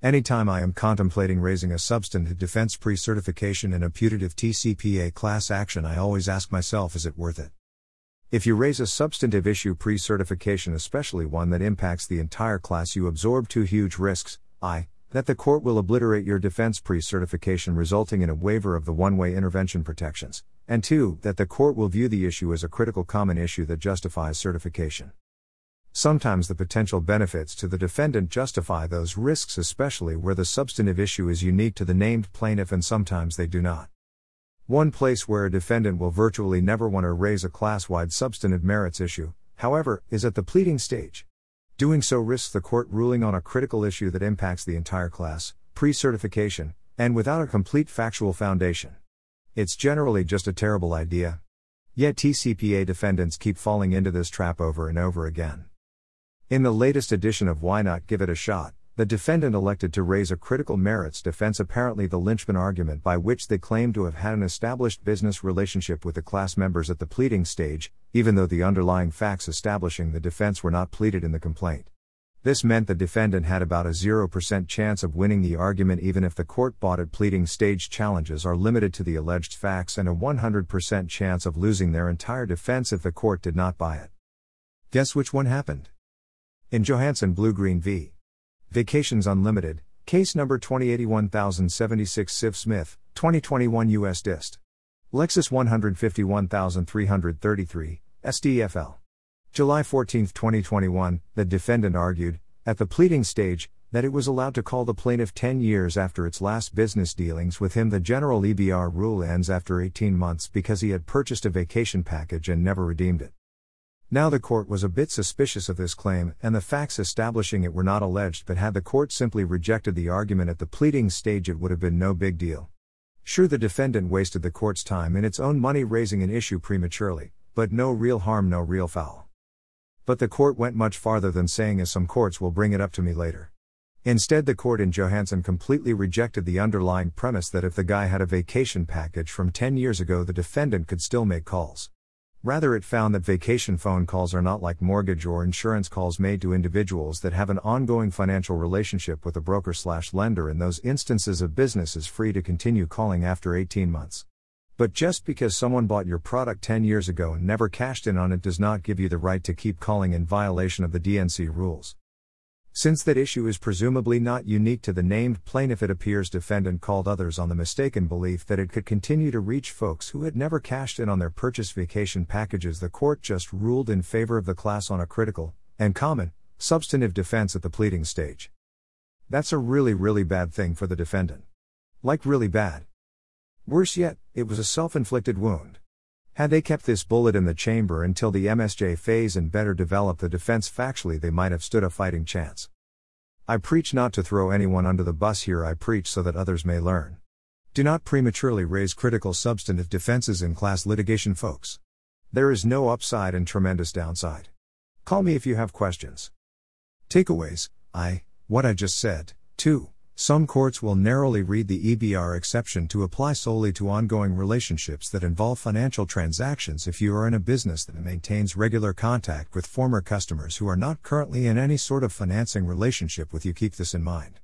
Anytime I am contemplating raising a substantive defense pre certification in a putative TCPA class action, I always ask myself is it worth it? If you raise a substantive issue pre certification, especially one that impacts the entire class, you absorb two huge risks I. That the court will obliterate your defense pre certification, resulting in a waiver of the one way intervention protections, and 2. That the court will view the issue as a critical common issue that justifies certification. Sometimes the potential benefits to the defendant justify those risks, especially where the substantive issue is unique to the named plaintiff, and sometimes they do not. One place where a defendant will virtually never want to raise a class wide substantive merits issue, however, is at the pleading stage. Doing so risks the court ruling on a critical issue that impacts the entire class, pre certification, and without a complete factual foundation. It's generally just a terrible idea. Yet TCPA defendants keep falling into this trap over and over again. In the latest edition of Why Not Give It a Shot, the defendant elected to raise a critical merits defense, apparently the linchpin argument by which they claim to have had an established business relationship with the class members at the pleading stage, even though the underlying facts establishing the defense were not pleaded in the complaint. This meant the defendant had about a 0% chance of winning the argument even if the court bought it. Pleading stage challenges are limited to the alleged facts and a 100% chance of losing their entire defense if the court did not buy it. Guess which one happened? In Johansen Blue Green v. Vacations Unlimited, case number 208176 Civ Smith, 2021 U.S. Dist. LEXIS 151333, SDFL. July 14, 2021, the defendant argued, at the pleading stage, that it was allowed to call the plaintiff 10 years after its last business dealings with him. The general EBR rule ends after 18 months because he had purchased a vacation package and never redeemed it. Now the court was a bit suspicious of this claim, and the facts establishing it were not alleged, but had the court simply rejected the argument at the pleading stage, it would have been no big deal. Sure, the defendant wasted the court's time and its own money raising an issue prematurely, but no real harm, no real foul. But the court went much farther than saying, as some courts will bring it up to me later. Instead, the court in Johansen completely rejected the underlying premise that if the guy had a vacation package from 10 years ago, the defendant could still make calls. Rather, it found that vacation phone calls are not like mortgage or insurance calls made to individuals that have an ongoing financial relationship with a broker slash lender. In those instances, a business is free to continue calling after 18 months. But just because someone bought your product 10 years ago and never cashed in on it does not give you the right to keep calling in violation of the DNC rules. Since that issue is presumably not unique to the named plaintiff, it appears defendant called others on the mistaken belief that it could continue to reach folks who had never cashed in on their purchase vacation packages. The court just ruled in favor of the class on a critical and common substantive defense at the pleading stage. That's a really, really bad thing for the defendant. Like, really bad. Worse yet, it was a self inflicted wound. Had they kept this bullet in the chamber until the MSJ phase and better developed the defense factually, they might have stood a fighting chance. I preach not to throw anyone under the bus here, I preach so that others may learn. Do not prematurely raise critical substantive defenses in class litigation, folks. There is no upside and tremendous downside. Call me if you have questions. Takeaways I, what I just said, 2. Some courts will narrowly read the EBR exception to apply solely to ongoing relationships that involve financial transactions if you are in a business that maintains regular contact with former customers who are not currently in any sort of financing relationship with you. Keep this in mind.